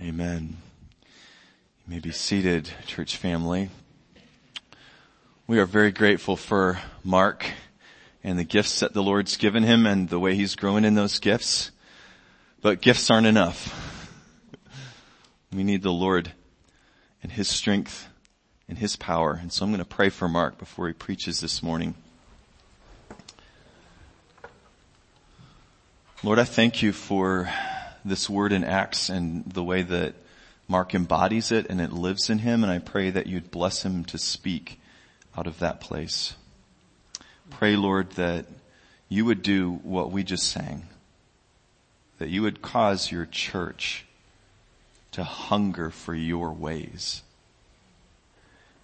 Amen. You may be seated, church family. We are very grateful for Mark and the gifts that the Lord's given him and the way he's growing in those gifts. But gifts aren't enough. We need the Lord and his strength and his power. And so I'm going to pray for Mark before he preaches this morning. Lord, I thank you for this word in Acts and the way that Mark embodies it and it lives in him. And I pray that you'd bless him to speak out of that place. Pray, Lord, that you would do what we just sang. That you would cause your church to hunger for your ways.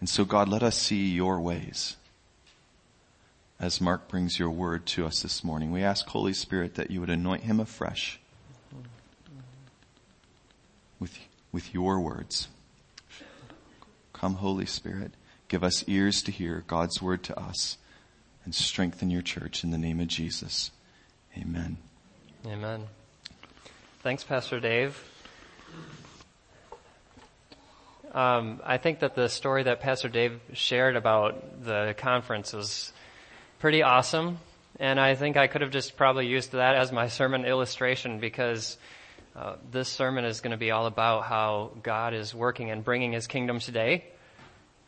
And so God, let us see your ways as Mark brings your word to us this morning. We ask Holy Spirit that you would anoint him afresh with, your words. Come Holy Spirit, give us ears to hear God's word to us and strengthen your church in the name of Jesus. Amen. Amen. Thanks, Pastor Dave. Um, I think that the story that Pastor Dave shared about the conference was pretty awesome. And I think I could have just probably used that as my sermon illustration because uh, this sermon is going to be all about how God is working and bringing his kingdom today.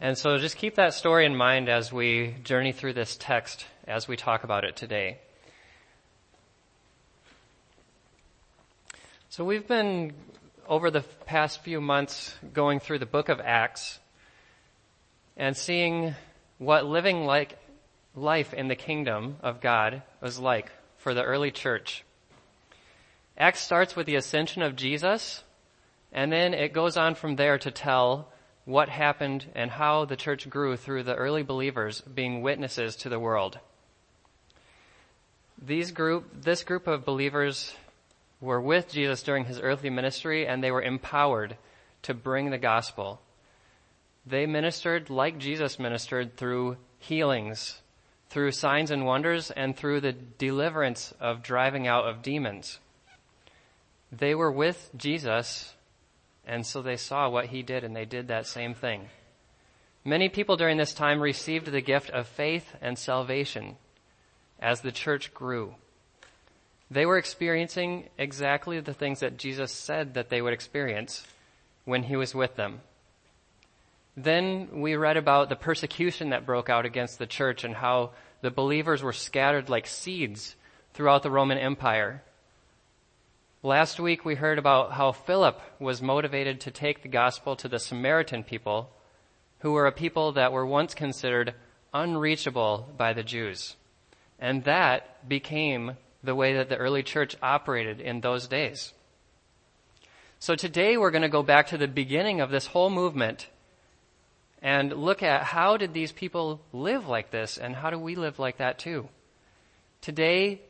And so just keep that story in mind as we journey through this text as we talk about it today. So we've been over the past few months going through the book of Acts and seeing what living like life in the kingdom of God was like for the early church. Acts starts with the ascension of Jesus, and then it goes on from there to tell what happened and how the church grew through the early believers being witnesses to the world. These group, this group of believers were with Jesus during his earthly ministry and they were empowered to bring the gospel. They ministered like Jesus ministered through healings, through signs and wonders, and through the deliverance of driving out of demons. They were with Jesus, and so they saw what he did, and they did that same thing. Many people during this time received the gift of faith and salvation as the church grew. They were experiencing exactly the things that Jesus said that they would experience when he was with them. Then we read about the persecution that broke out against the church and how the believers were scattered like seeds throughout the Roman Empire. Last week we heard about how Philip was motivated to take the gospel to the Samaritan people, who were a people that were once considered unreachable by the Jews. And that became the way that the early church operated in those days. So today we're going to go back to the beginning of this whole movement and look at how did these people live like this and how do we live like that too? Today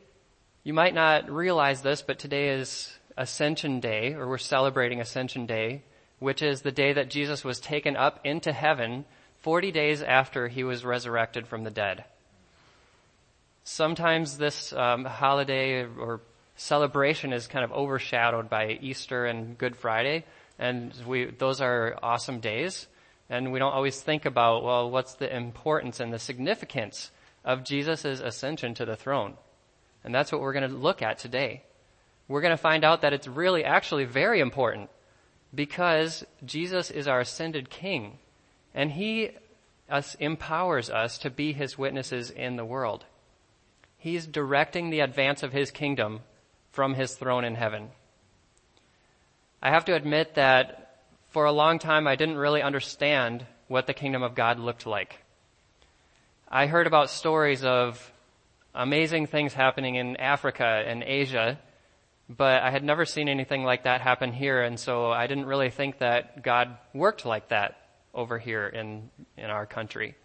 you might not realize this, but today is Ascension Day, or we're celebrating Ascension Day, which is the day that Jesus was taken up into heaven 40 days after he was resurrected from the dead. Sometimes this um, holiday or celebration is kind of overshadowed by Easter and Good Friday, and we, those are awesome days. And we don't always think about, well, what's the importance and the significance of Jesus' ascension to the throne? And that's what we're going to look at today. We're going to find out that it's really actually very important because Jesus is our ascended king and he us, empowers us to be his witnesses in the world. He's directing the advance of his kingdom from his throne in heaven. I have to admit that for a long time I didn't really understand what the kingdom of God looked like. I heard about stories of amazing things happening in Africa and Asia, but I had never seen anything like that happen here, and so I didn't really think that God worked like that over here in, in our country.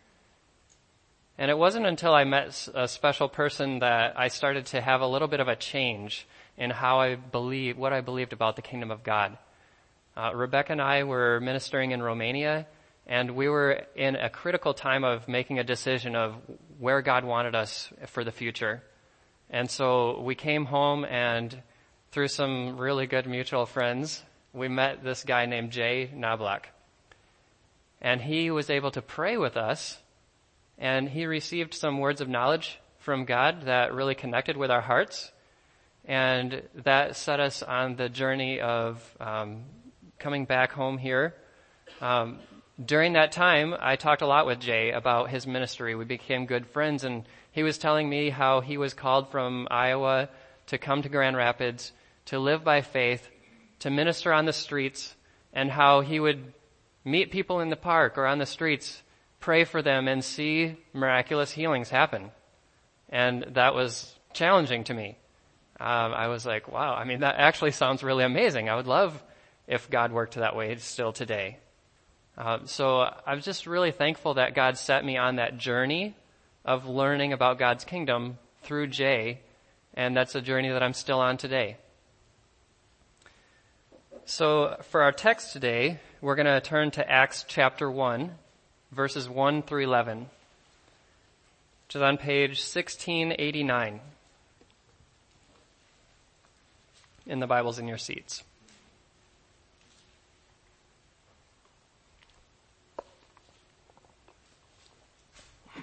And it wasn't until I met a special person that I started to have a little bit of a change in how I believe, what I believed about the kingdom of God. Uh, Rebecca and I were ministering in Romania, and we were in a critical time of making a decision of where God wanted us for the future. And so we came home and through some really good mutual friends, we met this guy named Jay Knobloch. And he was able to pray with us, and he received some words of knowledge from God that really connected with our hearts. And that set us on the journey of um, coming back home here. Um, during that time, I talked a lot with Jay about his ministry. We became good friends, and he was telling me how he was called from Iowa to come to Grand Rapids, to live by faith, to minister on the streets, and how he would meet people in the park or on the streets, pray for them, and see miraculous healings happen. And that was challenging to me. Um, I was like, wow, I mean, that actually sounds really amazing. I would love if God worked that way still today. Uh, so I'm just really thankful that God set me on that journey of learning about God's kingdom through Jay, and that's a journey that I'm still on today. So for our text today, we're going to turn to Acts chapter 1, verses 1 through 11, which is on page 1689 in the Bibles in your seats.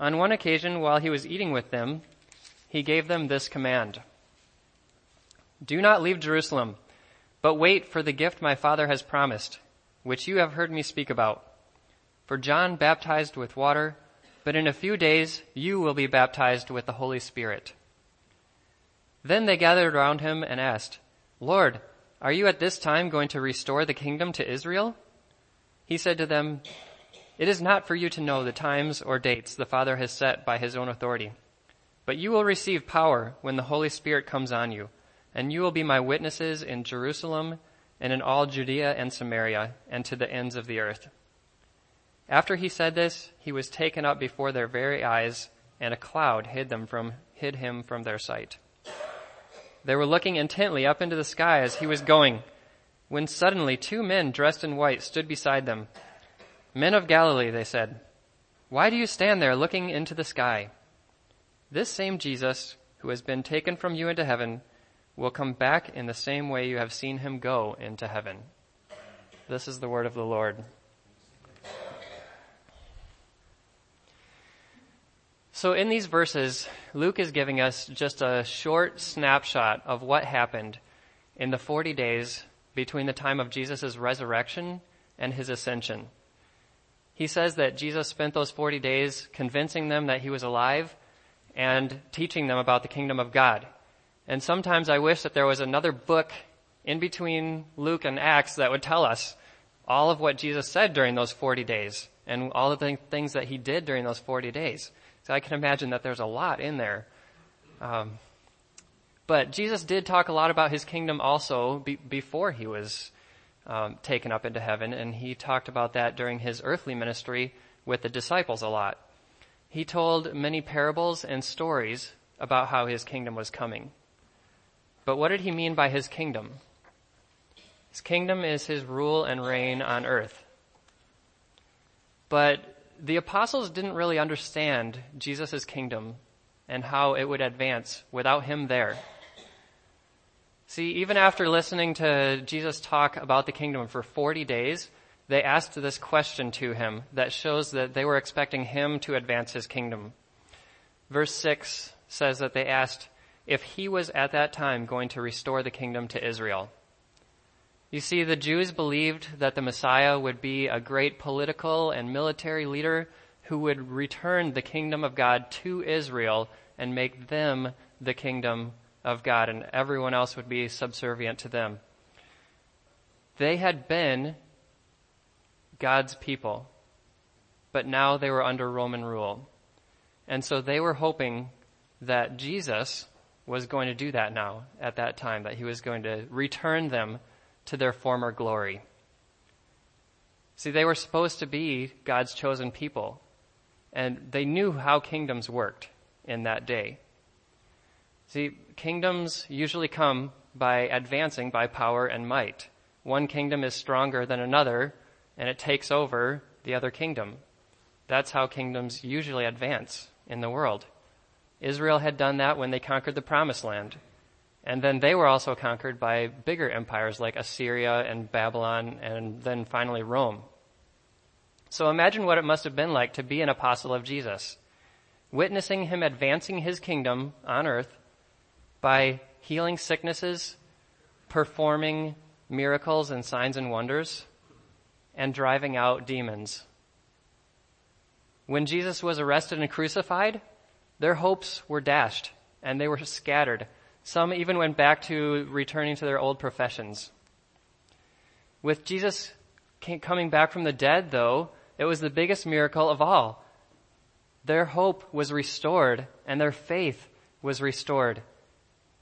On one occasion, while he was eating with them, he gave them this command. Do not leave Jerusalem, but wait for the gift my Father has promised, which you have heard me speak about. For John baptized with water, but in a few days you will be baptized with the Holy Spirit. Then they gathered around him and asked, Lord, are you at this time going to restore the kingdom to Israel? He said to them, it is not for you to know the times or dates the Father has set by his own authority. But you will receive power when the Holy Spirit comes on you, and you will be my witnesses in Jerusalem and in all Judea and Samaria and to the ends of the earth. After he said this, he was taken up before their very eyes, and a cloud hid them from, hid him from their sight. They were looking intently up into the sky as he was going, when suddenly two men dressed in white stood beside them. Men of Galilee, they said, why do you stand there looking into the sky? This same Jesus, who has been taken from you into heaven, will come back in the same way you have seen him go into heaven. This is the word of the Lord. So in these verses, Luke is giving us just a short snapshot of what happened in the 40 days between the time of Jesus' resurrection and his ascension. He says that Jesus spent those 40 days convincing them that he was alive and teaching them about the kingdom of God. And sometimes I wish that there was another book in between Luke and Acts that would tell us all of what Jesus said during those 40 days and all of the things that he did during those 40 days. So I can imagine that there's a lot in there. Um, but Jesus did talk a lot about his kingdom also be- before he was um, taken up into heaven, and he talked about that during his earthly ministry with the disciples a lot. He told many parables and stories about how his kingdom was coming. But what did he mean by his kingdom? His kingdom is his rule and reign on earth. But the apostles didn't really understand Jesus' kingdom and how it would advance without him there. See, even after listening to Jesus talk about the kingdom for 40 days, they asked this question to him that shows that they were expecting him to advance his kingdom. Verse 6 says that they asked if he was at that time going to restore the kingdom to Israel. You see, the Jews believed that the Messiah would be a great political and military leader who would return the kingdom of God to Israel and make them the kingdom of God and everyone else would be subservient to them. They had been God's people, but now they were under Roman rule. And so they were hoping that Jesus was going to do that now at that time, that he was going to return them to their former glory. See, they were supposed to be God's chosen people, and they knew how kingdoms worked in that day. See, kingdoms usually come by advancing by power and might. One kingdom is stronger than another, and it takes over the other kingdom. That's how kingdoms usually advance in the world. Israel had done that when they conquered the promised land. And then they were also conquered by bigger empires like Assyria and Babylon and then finally Rome. So imagine what it must have been like to be an apostle of Jesus, witnessing him advancing his kingdom on earth by healing sicknesses, performing miracles and signs and wonders, and driving out demons. When Jesus was arrested and crucified, their hopes were dashed and they were scattered some even went back to returning to their old professions. With Jesus coming back from the dead, though, it was the biggest miracle of all. Their hope was restored and their faith was restored.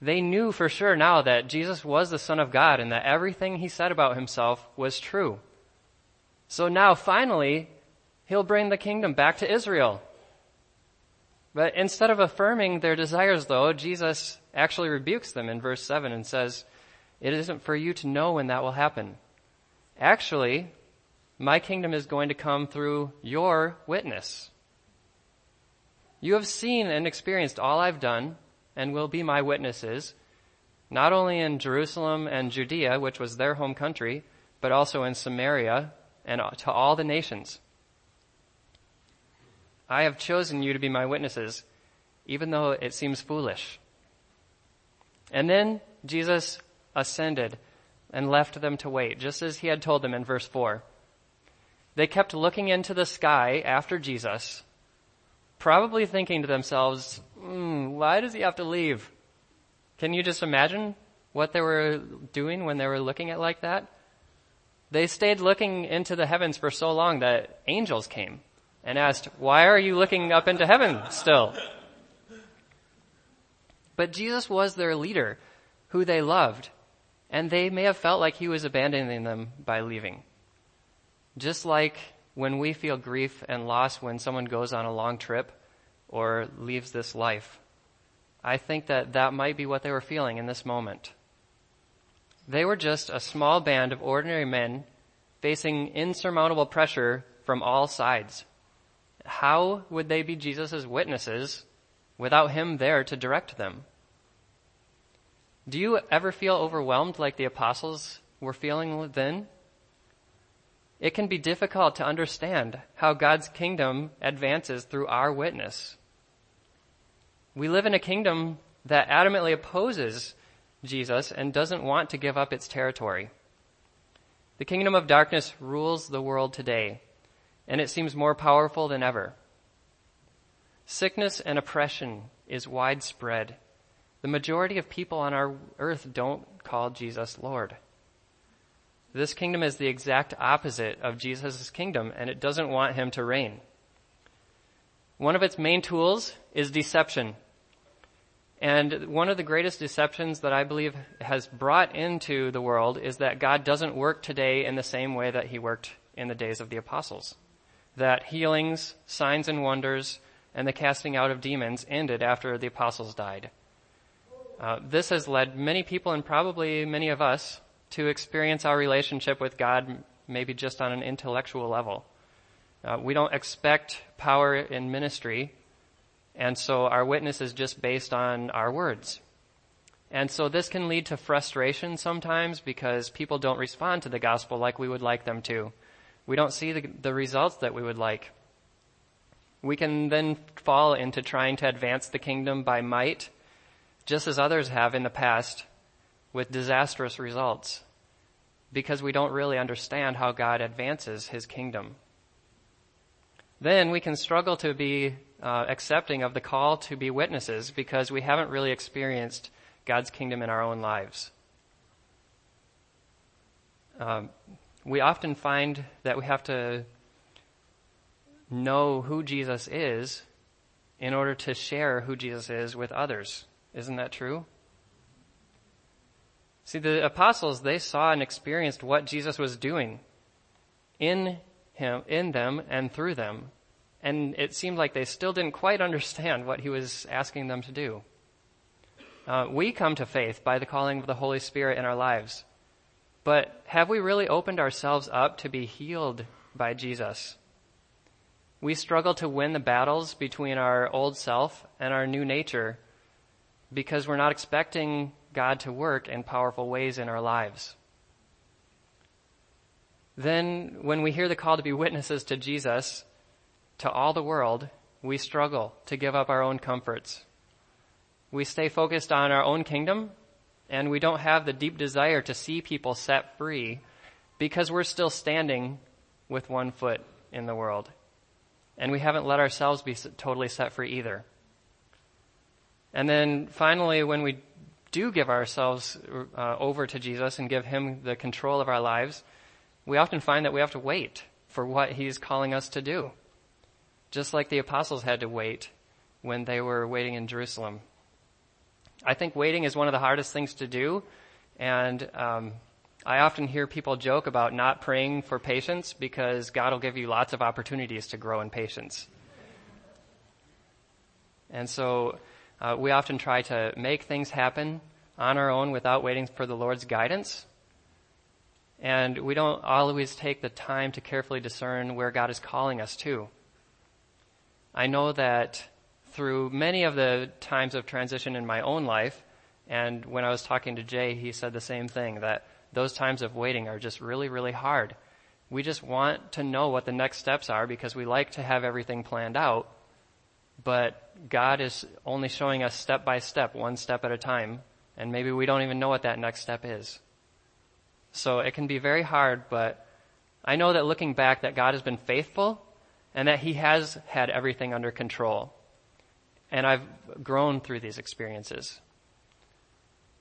They knew for sure now that Jesus was the Son of God and that everything he said about himself was true. So now finally, he'll bring the kingdom back to Israel. But instead of affirming their desires though, Jesus actually rebukes them in verse 7 and says, It isn't for you to know when that will happen. Actually, my kingdom is going to come through your witness. You have seen and experienced all I've done and will be my witnesses, not only in Jerusalem and Judea, which was their home country, but also in Samaria and to all the nations. I have chosen you to be my witnesses, even though it seems foolish. And then Jesus ascended and left them to wait, just as he had told them in verse 4. They kept looking into the sky after Jesus, probably thinking to themselves, mm, why does he have to leave? Can you just imagine what they were doing when they were looking at like that? They stayed looking into the heavens for so long that angels came and asked, why are you looking up into heaven still? But Jesus was their leader, who they loved, and they may have felt like he was abandoning them by leaving. Just like when we feel grief and loss when someone goes on a long trip or leaves this life. I think that that might be what they were feeling in this moment. They were just a small band of ordinary men facing insurmountable pressure from all sides. How would they be Jesus' witnesses without him there to direct them? Do you ever feel overwhelmed like the apostles were feeling then? It can be difficult to understand how God's kingdom advances through our witness. We live in a kingdom that adamantly opposes Jesus and doesn't want to give up its territory. The kingdom of darkness rules the world today and it seems more powerful than ever. Sickness and oppression is widespread. The majority of people on our earth don't call Jesus Lord. This kingdom is the exact opposite of Jesus' kingdom, and it doesn't want him to reign. One of its main tools is deception. And one of the greatest deceptions that I believe has brought into the world is that God doesn't work today in the same way that he worked in the days of the apostles that healings, signs and wonders, and the casting out of demons ended after the apostles died. Uh, this has led many people and probably many of us to experience our relationship with God maybe just on an intellectual level. Uh, we don't expect power in ministry, and so our witness is just based on our words. And so this can lead to frustration sometimes because people don't respond to the gospel like we would like them to we don't see the, the results that we would like. We can then fall into trying to advance the kingdom by might, just as others have in the past, with disastrous results, because we don't really understand how God advances his kingdom. Then we can struggle to be uh, accepting of the call to be witnesses because we haven't really experienced God's kingdom in our own lives. Um, we often find that we have to know who Jesus is in order to share who Jesus is with others. Isn't that true? See, the apostles, they saw and experienced what Jesus was doing in him, in them and through them. And it seemed like they still didn't quite understand what he was asking them to do. Uh, we come to faith by the calling of the Holy Spirit in our lives. But have we really opened ourselves up to be healed by Jesus? We struggle to win the battles between our old self and our new nature because we're not expecting God to work in powerful ways in our lives. Then, when we hear the call to be witnesses to Jesus, to all the world, we struggle to give up our own comforts. We stay focused on our own kingdom, and we don't have the deep desire to see people set free because we're still standing with one foot in the world. And we haven't let ourselves be totally set free either. And then finally, when we do give ourselves uh, over to Jesus and give Him the control of our lives, we often find that we have to wait for what He's calling us to do. Just like the apostles had to wait when they were waiting in Jerusalem. I think waiting is one of the hardest things to do, and um, I often hear people joke about not praying for patience because God will give you lots of opportunities to grow in patience. And so uh, we often try to make things happen on our own without waiting for the Lord's guidance. And we don't always take the time to carefully discern where God is calling us to. I know that through many of the times of transition in my own life, and when I was talking to Jay, he said the same thing, that those times of waiting are just really, really hard. We just want to know what the next steps are because we like to have everything planned out but God is only showing us step by step, one step at a time, and maybe we don't even know what that next step is. So it can be very hard, but I know that looking back that God has been faithful and that He has had everything under control. And I've grown through these experiences.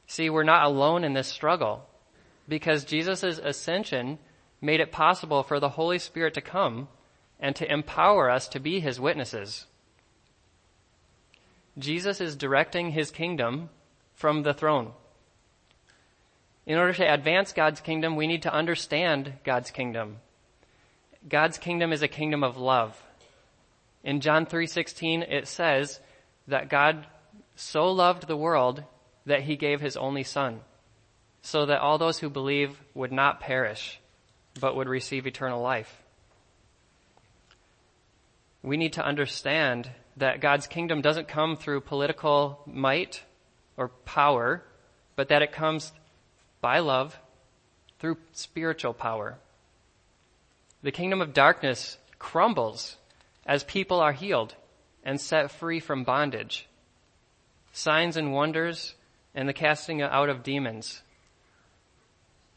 See, we're not alone in this struggle because Jesus' ascension made it possible for the Holy Spirit to come and to empower us to be His witnesses. Jesus is directing his kingdom from the throne. In order to advance God's kingdom, we need to understand God's kingdom. God's kingdom is a kingdom of love. In John 3:16 it says that God so loved the world that he gave his only son so that all those who believe would not perish but would receive eternal life. We need to understand that God's kingdom doesn't come through political might or power, but that it comes by love through spiritual power. The kingdom of darkness crumbles as people are healed and set free from bondage. Signs and wonders and the casting out of demons.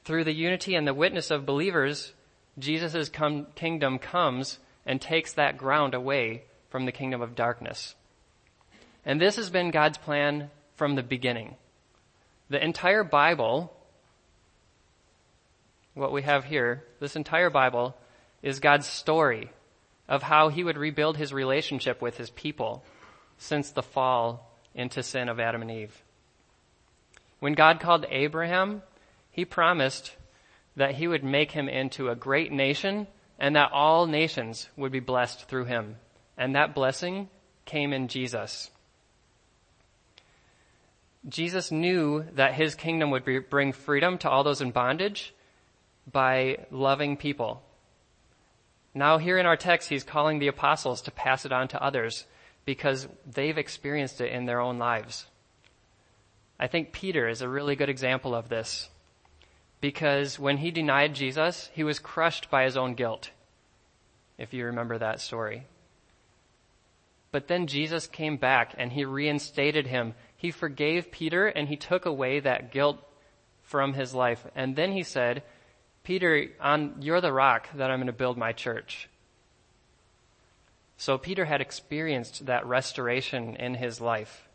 Through the unity and the witness of believers, Jesus' kingdom comes and takes that ground away from the kingdom of darkness. And this has been God's plan from the beginning. The entire Bible, what we have here, this entire Bible is God's story of how he would rebuild his relationship with his people since the fall into sin of Adam and Eve. When God called Abraham, he promised that he would make him into a great nation and that all nations would be blessed through him. And that blessing came in Jesus. Jesus knew that his kingdom would be, bring freedom to all those in bondage by loving people. Now here in our text, he's calling the apostles to pass it on to others because they've experienced it in their own lives. I think Peter is a really good example of this because when he denied Jesus, he was crushed by his own guilt. If you remember that story. But then Jesus came back and he reinstated him. He forgave Peter and he took away that guilt from his life. And then he said, Peter, on, you're the rock that I'm going to build my church. So Peter had experienced that restoration in his life.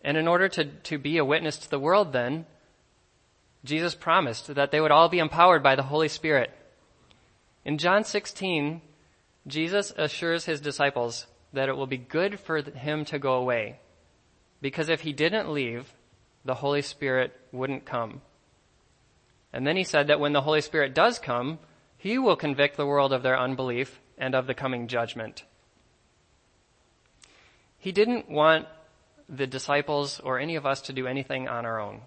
And in order to, to be a witness to the world then, Jesus promised that they would all be empowered by the Holy Spirit. In John 16, Jesus assures his disciples that it will be good for him to go away. Because if he didn't leave, the Holy Spirit wouldn't come. And then he said that when the Holy Spirit does come, he will convict the world of their unbelief and of the coming judgment. He didn't want the disciples or any of us to do anything on our own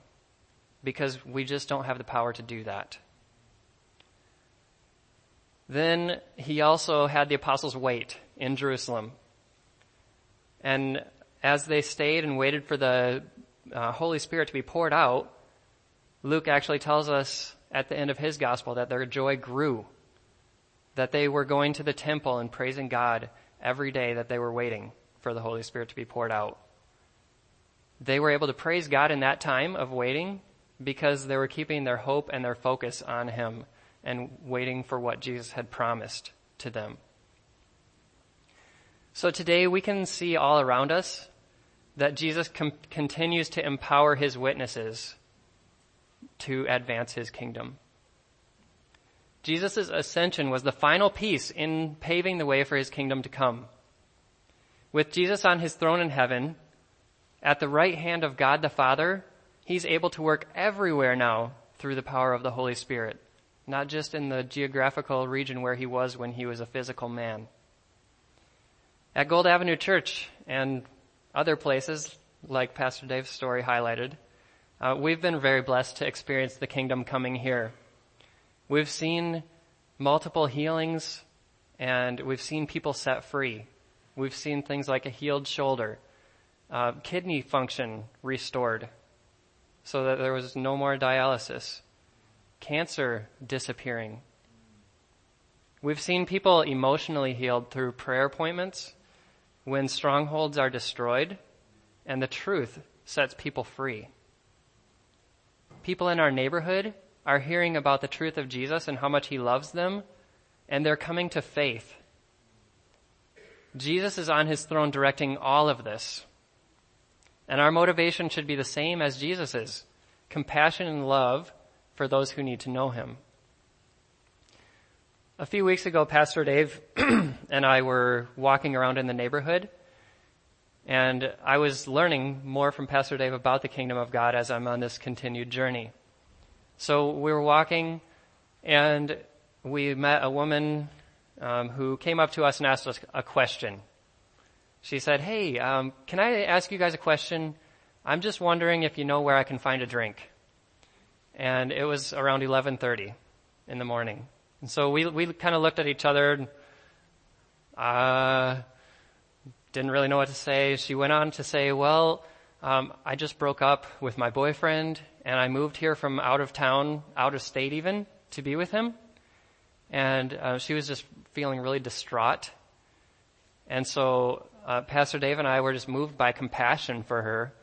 because we just don't have the power to do that. Then he also had the apostles wait in Jerusalem. And as they stayed and waited for the uh, Holy Spirit to be poured out, Luke actually tells us at the end of his gospel that their joy grew, that they were going to the temple and praising God every day that they were waiting for the Holy Spirit to be poured out. They were able to praise God in that time of waiting because they were keeping their hope and their focus on Him and waiting for what Jesus had promised to them. So today we can see all around us that Jesus com- continues to empower his witnesses to advance his kingdom. Jesus' ascension was the final piece in paving the way for his kingdom to come. With Jesus on his throne in heaven, at the right hand of God the Father, he's able to work everywhere now through the power of the Holy Spirit, not just in the geographical region where he was when he was a physical man. At Gold Avenue Church and other places, like Pastor Dave's story highlighted, uh, we've been very blessed to experience the kingdom coming here. We've seen multiple healings and we've seen people set free. We've seen things like a healed shoulder, uh, kidney function restored so that there was no more dialysis, cancer disappearing. We've seen people emotionally healed through prayer appointments when strongholds are destroyed and the truth sets people free. People in our neighborhood are hearing about the truth of Jesus and how much he loves them, and they're coming to faith. Jesus is on his throne directing all of this. And our motivation should be the same as Jesus's compassion and love for those who need to know him. A few weeks ago, Pastor Dave and I were walking around in the neighborhood, and I was learning more from Pastor Dave about the kingdom of God as I'm on this continued journey. So we were walking, and we met a woman um, who came up to us and asked us a question. She said, "Hey, um, can I ask you guys a question? I'm just wondering if you know where I can find a drink." And it was around 11:30 in the morning. And so we, we kind of looked at each other, uh, didn't really know what to say. She went on to say, well, um, I just broke up with my boyfriend and I moved here from out of town, out of state even, to be with him. And uh, she was just feeling really distraught. And so uh, Pastor Dave and I were just moved by compassion for her.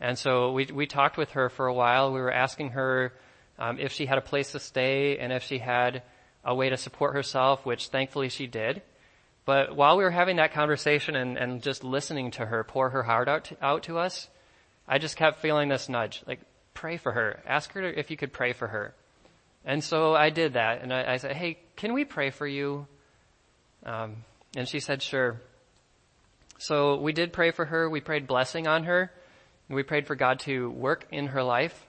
And so we we talked with her for a while. We were asking her um, if she had a place to stay and if she had a way to support herself, which thankfully she did. But while we were having that conversation and, and just listening to her pour her heart out to, out to us, I just kept feeling this nudge, like, pray for her. Ask her if you could pray for her. And so I did that, and I, I said, hey, can we pray for you? Um, and she said, sure. So we did pray for her. We prayed blessing on her. We prayed for God to work in her life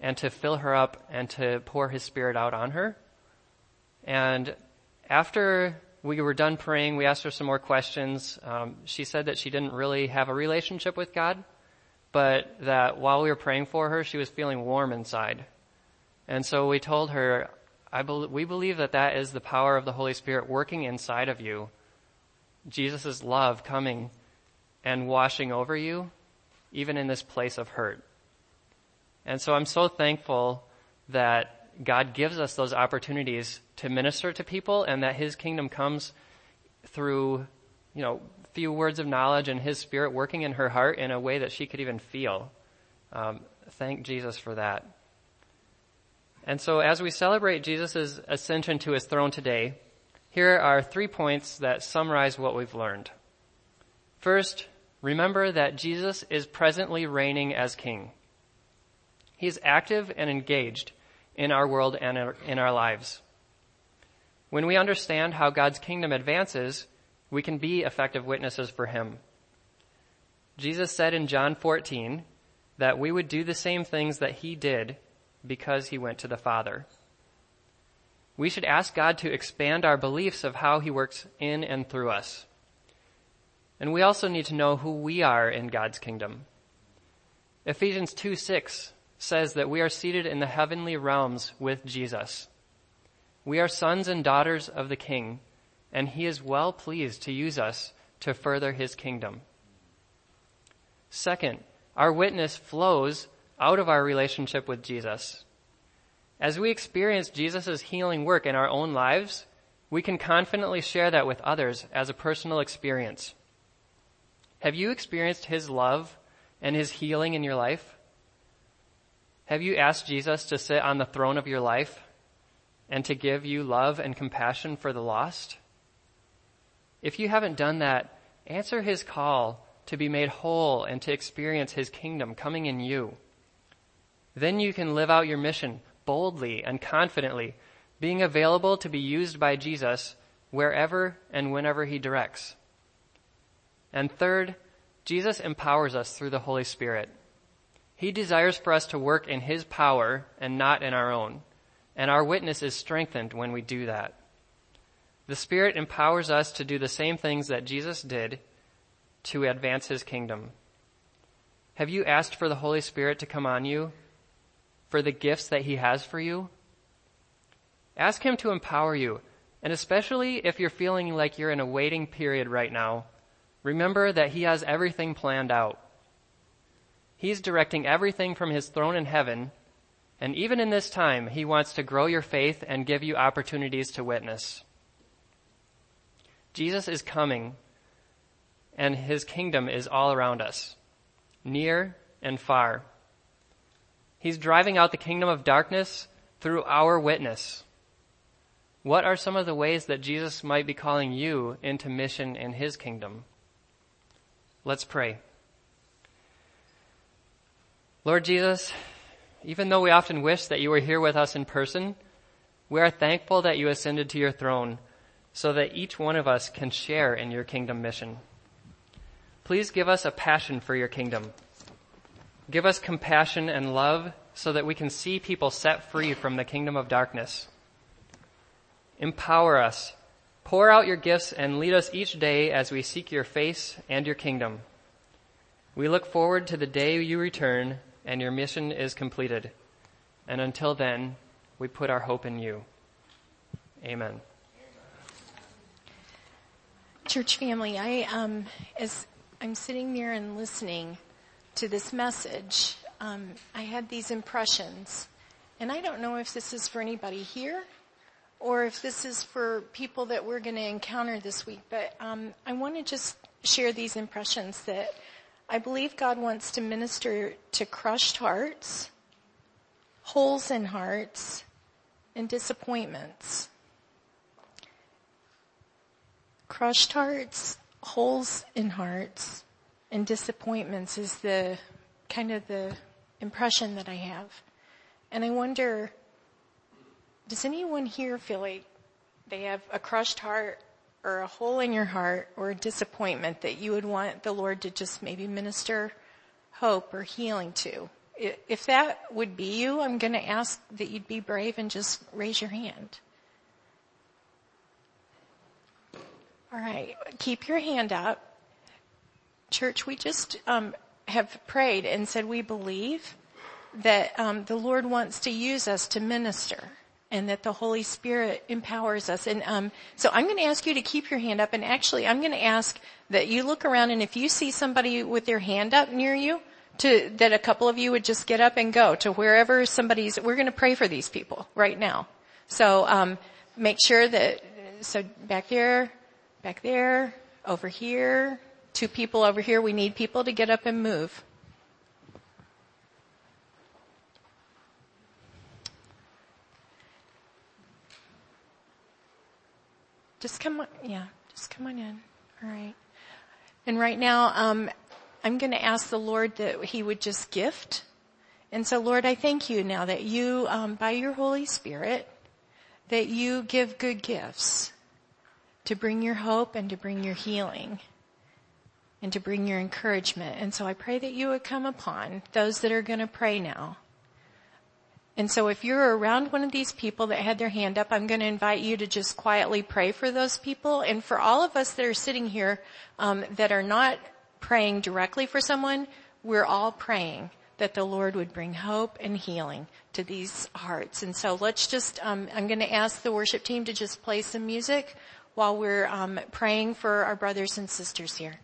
and to fill her up and to pour his spirit out on her. And after we were done praying, we asked her some more questions. Um, she said that she didn't really have a relationship with God, but that while we were praying for her, she was feeling warm inside. And so we told her, I be- we believe that that is the power of the Holy Spirit working inside of you. Jesus' love coming and washing over you, even in this place of hurt. And so I'm so thankful that God gives us those opportunities to minister to people and that His kingdom comes through, you know, few words of knowledge and His Spirit working in her heart in a way that she could even feel. Um, thank Jesus for that. And so as we celebrate Jesus' ascension to His throne today, here are three points that summarize what we've learned. First, remember that Jesus is presently reigning as King. He is active and engaged in our world and in our lives. When we understand how God's kingdom advances, we can be effective witnesses for Him. Jesus said in John 14, that we would do the same things that he did because he went to the Father. We should ask God to expand our beliefs of how he works in and through us. And we also need to know who we are in God's kingdom. Ephesians 2 6 says that we are seated in the heavenly realms with Jesus. We are sons and daughters of the King, and he is well pleased to use us to further his kingdom. Second, our witness flows out of our relationship with Jesus. As we experience Jesus' healing work in our own lives, we can confidently share that with others as a personal experience. Have you experienced His love and His healing in your life? Have you asked Jesus to sit on the throne of your life and to give you love and compassion for the lost? If you haven't done that, answer His call to be made whole and to experience His kingdom coming in you. Then you can live out your mission boldly and confidently, being available to be used by Jesus wherever and whenever He directs. And third, Jesus empowers us through the Holy Spirit. He desires for us to work in His power and not in our own. And our witness is strengthened when we do that. The Spirit empowers us to do the same things that Jesus did to advance His kingdom. Have you asked for the Holy Spirit to come on you? For the gifts that He has for you? Ask Him to empower you, and especially if you're feeling like you're in a waiting period right now, remember that He has everything planned out. He's directing everything from His throne in heaven, and even in this time, He wants to grow your faith and give you opportunities to witness. Jesus is coming, and His kingdom is all around us, near and far. He's driving out the kingdom of darkness through our witness. What are some of the ways that Jesus might be calling you into mission in His kingdom? Let's pray. Lord Jesus, even though we often wish that you were here with us in person, we are thankful that you ascended to your throne so that each one of us can share in your kingdom mission. Please give us a passion for your kingdom. Give us compassion and love so that we can see people set free from the kingdom of darkness. Empower us Pour out your gifts and lead us each day as we seek your face and your kingdom. We look forward to the day you return and your mission is completed. And until then, we put our hope in you. Amen. Church family, I, um, as I'm sitting there and listening to this message, um, I had these impressions. And I don't know if this is for anybody here or if this is for people that we're going to encounter this week, but um, I want to just share these impressions that I believe God wants to minister to crushed hearts, holes in hearts, and disappointments. Crushed hearts, holes in hearts, and disappointments is the kind of the impression that I have. And I wonder does anyone here feel like they have a crushed heart or a hole in your heart or a disappointment that you would want the Lord to just maybe minister hope or healing to? If that would be you, I'm going to ask that you'd be brave and just raise your hand. All right, keep your hand up. Church, we just um, have prayed and said we believe that um, the Lord wants to use us to minister and that the Holy Spirit empowers us. And um, so I'm going to ask you to keep your hand up, and actually I'm going to ask that you look around, and if you see somebody with their hand up near you, to that a couple of you would just get up and go to wherever somebody's. We're going to pray for these people right now. So um, make sure that so back there, back there, over here, two people over here. We need people to get up and move. Just come on, yeah, just come on in. All right. And right now, um, I'm going to ask the Lord that He would just gift. And so, Lord, I thank you now that you, um, by your Holy Spirit, that you give good gifts to bring your hope and to bring your healing and to bring your encouragement. And so I pray that you would come upon those that are going to pray now. And so if you're around one of these people that had their hand up, I'm going to invite you to just quietly pray for those people. And for all of us that are sitting here um, that are not praying directly for someone, we're all praying that the Lord would bring hope and healing to these hearts. And so let's just, um, I'm going to ask the worship team to just play some music while we're um, praying for our brothers and sisters here.